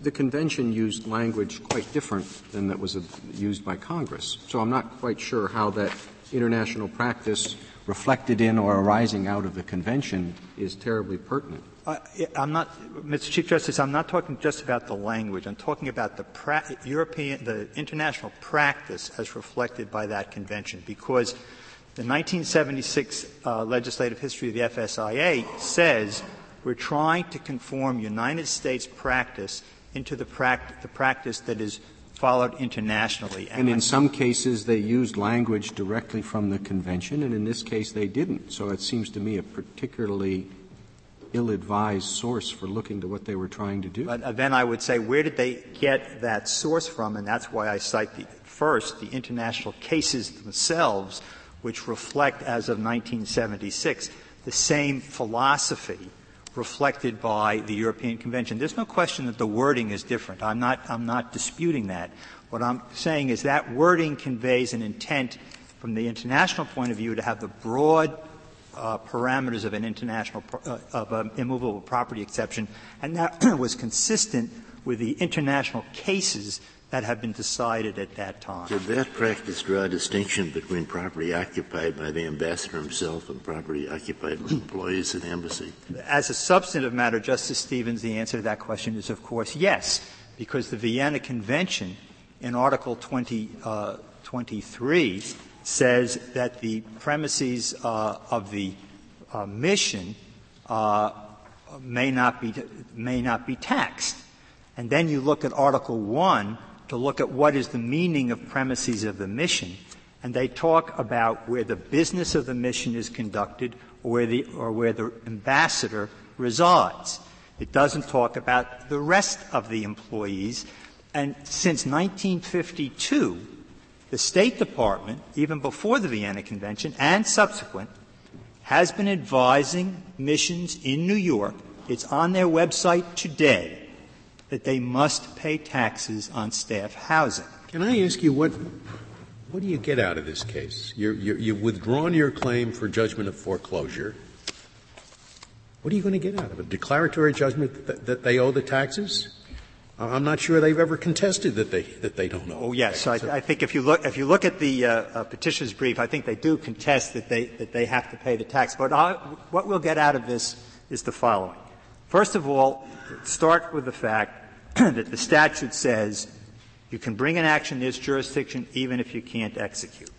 the convention used language quite different than that was used by Congress. So I'm not quite sure how that international practice reflected in or arising out of the convention is terribly pertinent. Uh, I'm not, Mr. Chief Justice. I'm not talking just about the language. I'm talking about the pra- European, the international practice as reflected by that convention, because the 1976 uh, legislative history of the FSIA says we're trying to conform United States practice into the, pract- the practice that is followed internationally. And, and in some cases, they used language directly from the convention, and in this case, they didn't. So it seems to me a particularly ill-advised source for looking to what they were trying to do. But uh, then I would say, where did they get that source from? And that's why I cite the, first the international cases themselves, which reflect, as of 1976, the same philosophy reflected by the European Convention. There's no question that the wording is different. I'm not, I'm not disputing that. What I'm saying is that wording conveys an intent from the international point of view to have the broad uh, parameters of an international uh, of an immovable property exception, and that was consistent with the international cases that have been decided at that time. Did that practice draw a distinction between property occupied by the ambassador himself and property occupied by employees in the embassy? As a substantive matter, Justice Stevens, the answer to that question is, of course, yes, because the Vienna Convention in Article 20, uh, 23 says that the premises uh, of the uh, mission uh, may not be may not be taxed. And then you look at Article 1 to look at what is the meaning of premises of the mission, and they talk about where the business of the mission is conducted or where the, or where the ambassador resides. It doesn't talk about the rest of the employees. And since 1952, the State Department, even before the Vienna Convention and subsequent, has been advising missions in New York. It's on their website today that they must pay taxes on staff housing. Can I ask you what, what do you get out of this case? you you've withdrawn your claim for judgment of foreclosure. What are you going to get out of it? A declaratory judgment that, that they owe the taxes? I'm not sure they've ever contested that they that they don't know. Oh yes, I, I, think if you look if you look at the uh, uh, petitioner's brief, I think they do contest that they that they have to pay the tax. But I, what we'll get out of this is the following: First of all, start with the fact that the statute says you can bring an action in this jurisdiction even if you can't execute.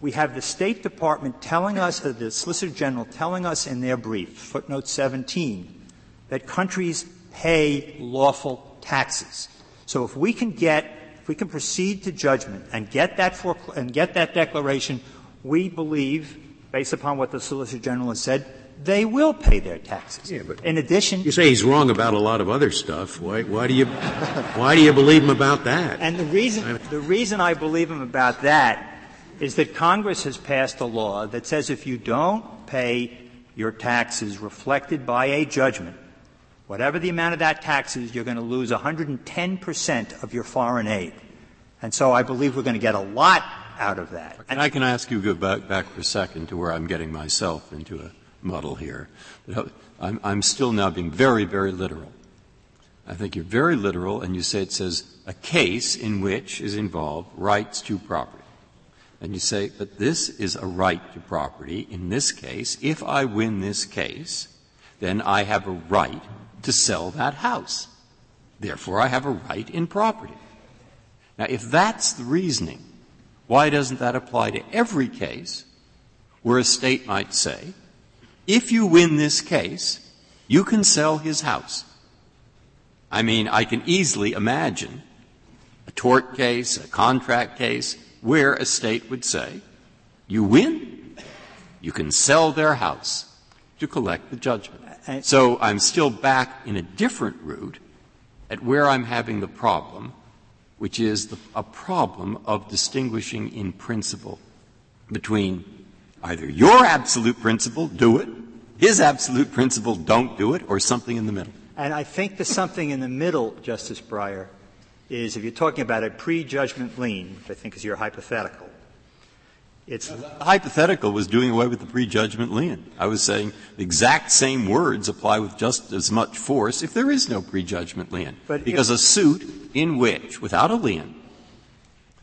We have the State Department telling us, uh, the Solicitor General telling us in their brief, footnote 17, that countries pay lawful taxes. So if we can get, if we can proceed to judgment and get that, and get that declaration, we believe, based upon what the Solicitor General has said, they will pay their taxes. Yeah, but in addition, you say he's wrong about a lot of other stuff. Why, why do you why do you believe him about that? And the reason the reason I believe him about that is that Congress has passed a law that says if you don't pay your taxes reflected by a judgment, whatever the amount of that tax is, you're going to lose 110 percent of your foreign aid. And so I believe we're going to get a lot out of that. And I can ask you to go back, back for a second to where I'm getting myself into a muddle here. I'm, I'm still now being very, very literal. I think you're very literal and you say it says a case in which is involved rights to property. And you say, but this is a right to property. In this case, if I win this case, then I have a right to sell that house. Therefore, I have a right in property. Now, if that's the reasoning, why doesn't that apply to every case where a state might say, if you win this case, you can sell his house. I mean, I can easily imagine a tort case, a contract case, where a state would say, you win, you can sell their house to collect the judgment. So I'm still back in a different route at where I'm having the problem which is the, a problem of distinguishing in principle between either your absolute principle, do it, his absolute principle, don't do it, or something in the middle. And I think the something in the middle, Justice Breyer, is if you're talking about a prejudgment lien, which I think is your hypothetical, it's the hypothetical was doing away with the prejudgment lien. I was saying the exact same words apply with just as much force if there is no prejudgment lien. But because if, a suit in which, without a lien,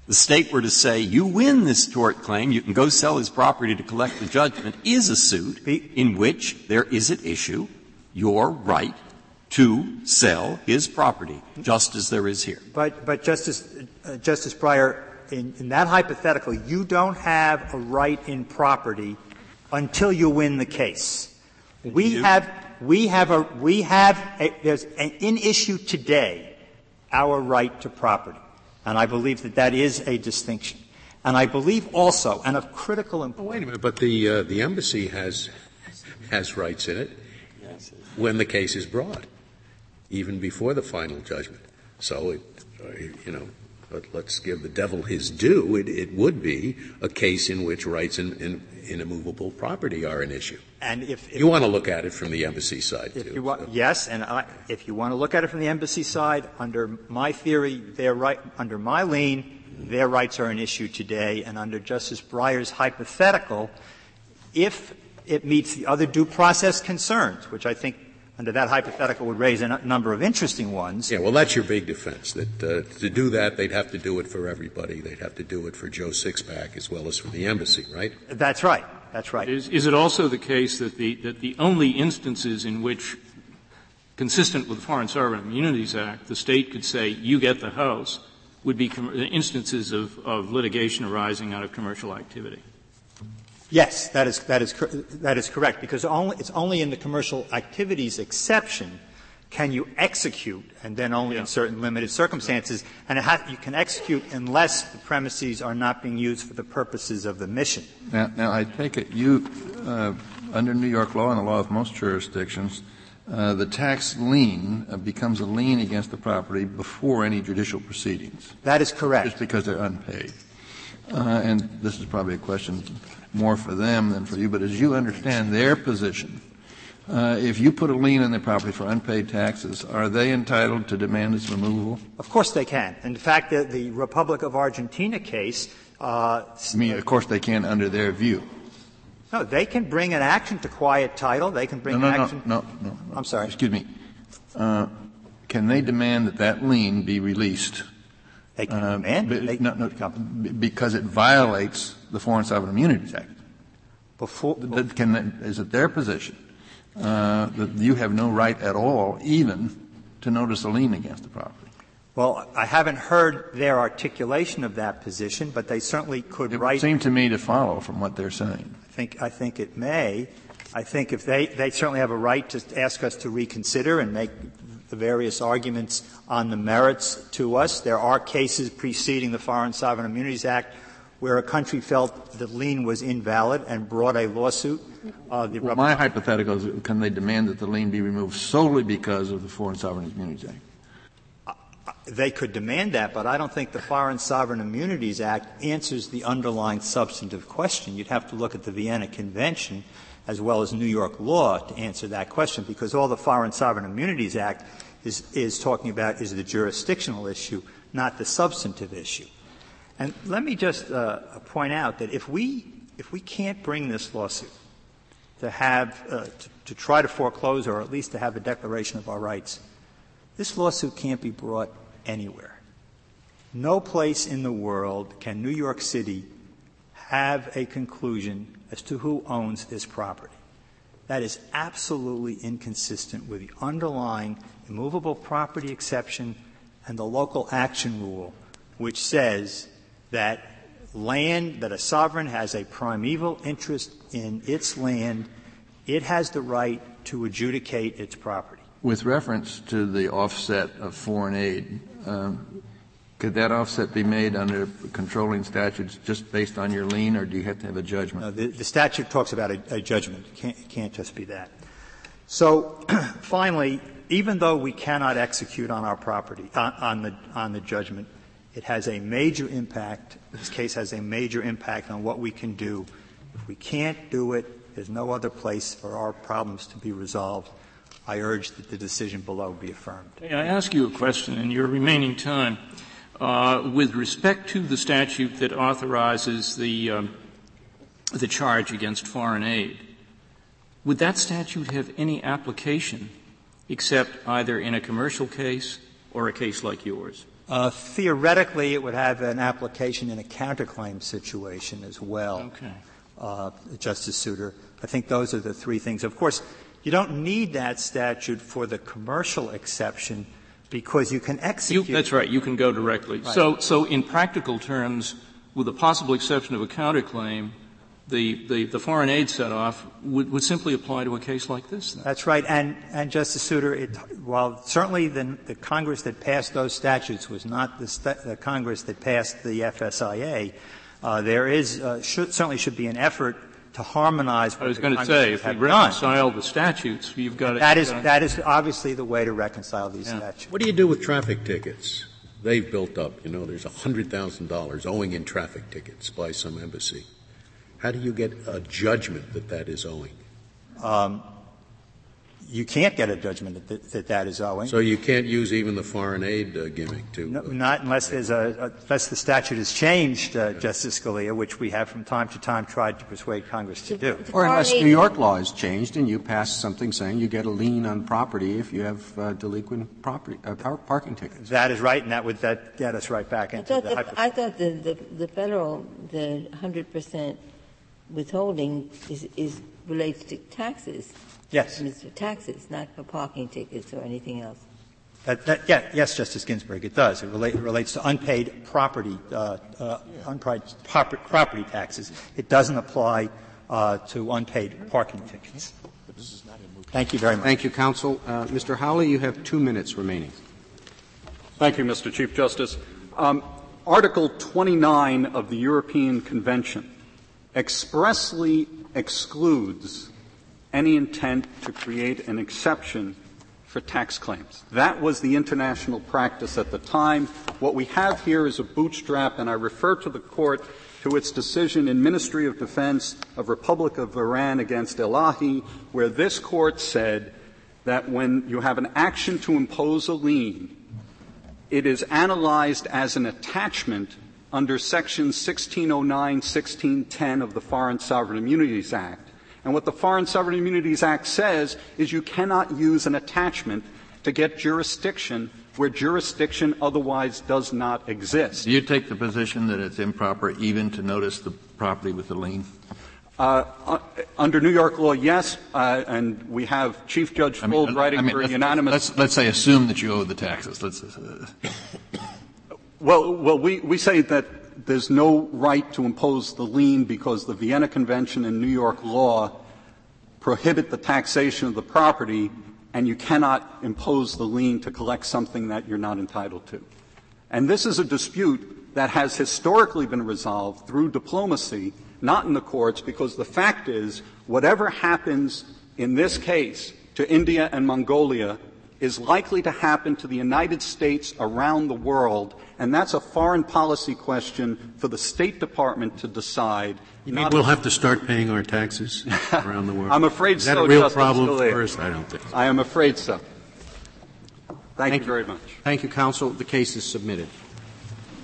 the state were to say, you win this tort claim, you can go sell his property to collect the judgment, is a suit in which there is at issue your right to sell his property, just as there is here. But, but Justice, uh, Justice Breyer, in, in that hypothetical, you don't have a right in property until you win the case. We have, we have a, we have, a, there's an in issue today, our right to property. And I believe that that is a distinction. And I believe also, and of critical importance. Oh, wait a minute, but the, uh, the embassy has, has rights in it when the case is brought, even before the final judgment. So, it, you know, but let's give the devil his due. It, it would be a case in which rights in, in, in immovable property are an issue. And if, if you want to look at it from the embassy side, if too. You want, yes, and I, if you want to look at it from the embassy side, under my theory, their right, under my lien, their rights are an issue today, and under Justice Breyer's hypothetical, if it meets the other due process concerns, which I think under that hypothetical would raise a n- number of interesting ones. Yeah, well, that's your big defense. That uh, to do that, they'd have to do it for everybody. They'd have to do it for Joe Sixpack as well as for the embassy, right? That's right. That's right. Is, is it also the case that the, that the only instances in which, consistent with the Foreign Sovereign Immunities Act, the state could say, you get the house, would be com- instances of, of litigation arising out of commercial activity? Yes, that is, that is, that is correct, because only, it's only in the commercial activities exception can you execute, and then only yeah. in certain limited circumstances, and you can execute unless the premises are not being used for the purposes of the mission. Now, now I take it you, uh, under New York law and the law of most jurisdictions, uh, the tax lien uh, becomes a lien against the property before any judicial proceedings. That is correct. Just because they're unpaid. Uh, and this is probably a question more for them than for you, but as you understand their position, uh, if you put a lien on their property for unpaid taxes, are they entitled to demand its removal? Of course they can. In fact, the, the Republic of Argentina case. Uh, I mean, of course they can under their view. No, they can bring an action to quiet title. They can bring no, no, an action. No, no, no. I'm sorry. Excuse me. Uh, can they demand that that lien be released? They can uh, demand it. They, no, no, because it violates the Foreign Sovereign Immunities Act. Before, can, is it their position uh, that you have no right at all, even to notice a lien against the property? Well, I haven't heard their articulation of that position, but they certainly could it write. It seemed to me to follow from what they're saying. I think, I think it may. I think if they, they certainly have a right to ask us to reconsider and make the various arguments on the merits to us. There are cases preceding the Foreign Sovereign Immunities Act where a country felt the lien was invalid and brought a lawsuit. Uh, well, my hypothetical is can they demand that the lien be removed solely because of the Foreign Sovereign Immunities Act? Uh, they could demand that, but I don't think the Foreign Sovereign Immunities Act answers the underlying substantive question. You'd have to look at the Vienna Convention as well as New York law to answer that question because all the Foreign Sovereign Immunities Act is, is talking about is the jurisdictional issue, not the substantive issue. And let me just uh, point out that if we if we can't bring this lawsuit to have uh, to, to, try to foreclose or at least to have a declaration of our rights, this lawsuit can't be brought anywhere. No place in the world can New York City have a conclusion as to who owns this property. That is absolutely inconsistent with the underlying immovable property exception and the local action rule, which says that land, that a sovereign has a primeval interest in its land, it has the right to adjudicate its property. With reference to the offset of foreign aid, um, could that offset be made under controlling statutes just based on your lien, or do you have to have a judgment? No, the, the statute talks about a, a judgment. It can't, it can't just be that. So, finally, even though we cannot execute on our property, on, on, the, on the judgment, It has a major impact. This case has a major impact on what we can do. If we can't do it, there's no other place for our problems to be resolved. I urge that the decision below be affirmed. May I ask you a question in your remaining time? Uh, with respect to the statute that authorizes the, um, the charge against foreign aid, would that statute have any application except either in a commercial case or a case like yours? Uh, theoretically, it would have an application in a counterclaim situation as well. Okay. Uh, Justice Souter. I think those are the three things. Of course, you don't need that statute for the commercial exception because you can execute. You, that's right. You can go directly. Right. So, so in practical terms, with the possible exception of a counterclaim, the, the, the foreign aid set-off would, would simply apply to a case like this. Then. That's right. And, and Justice Souter, it, while certainly the, the, Congress that passed those statutes was not the, st- the Congress that passed the FSIA, uh, there is uh, should, certainly should be an effort to harmonize. I was going to say, if we reconcile the statutes, you've got to. That is that is obviously the way to reconcile these yeah. statutes. What do you do with traffic tickets? They've built up. You know, there's hundred thousand dollars owing in traffic tickets by some embassy. How do you get a judgment that that is owing? Um, you can't get a judgment that that, that is owing. So you can't use even the foreign aid uh, gimmick to. No, not unless there's a, unless the statute is changed, uh, Justice Scalia, which we have from time to time tried to persuade Congress to do. Or unless New York law is changed and you pass something saying you get a lien on property if you have uh, delinquent property uh, parking tickets. That is right, and that would that get us right back into I the. the I thought the, the, the federal the 100 percent withholding is, is relates to taxes. Yes. Mr. Taxes, not for parking tickets or anything else. That, that, yeah, yes, Justice Ginsburg, it does. It, relate, it relates to unpaid property, uh, uh, unpaid property taxes. It doesn't apply uh, to unpaid parking tickets. Thank you very much. Thank you, counsel. Uh, Mr. Hurley, you have two minutes remaining. Thank you, Mr. Chief Justice. Um, Article 29 of the European Convention expressly excludes any intent to create an exception for tax claims. That was the international practice at the time. What we have here is a bootstrap, and I refer to the court to its decision in Ministry of Defense of Republic of Iran against Elahi, where this court said that when you have an action to impose a lien, it is analyzed as an attachment under Section 1609, 1610 of the Foreign Sovereign Immunities Act. And what the Foreign Sovereign Immunities Act says is you cannot use an attachment to get jurisdiction where jurisdiction otherwise does not exist. Do you take the position that it's improper even to notice the property with the lien? Uh, uh, under New York law, yes, uh, and we have Chief Judge I mean, writing I mean, for let's, unanimous. Let's, let's say assume that you owe the taxes. Let's. Uh, well, well, we, we say that there's no right to impose the lien because the Vienna Convention and New York law prohibit the taxation of the property, and you cannot impose the lien to collect something that you're not entitled to. And this is a dispute that has historically been resolved through diplomacy, not in the courts, because the fact is, whatever happens in this case to India and Mongolia is likely to happen to the United States around the world, and that's a foreign policy question for the State Department to decide. You mean we'll have to start paying our taxes around the world? I'm afraid Is that so. a real Justice problem Scalia. for us? I don't think so. I am afraid so. Thank, Thank you very much. Thank you, counsel. The case is submitted.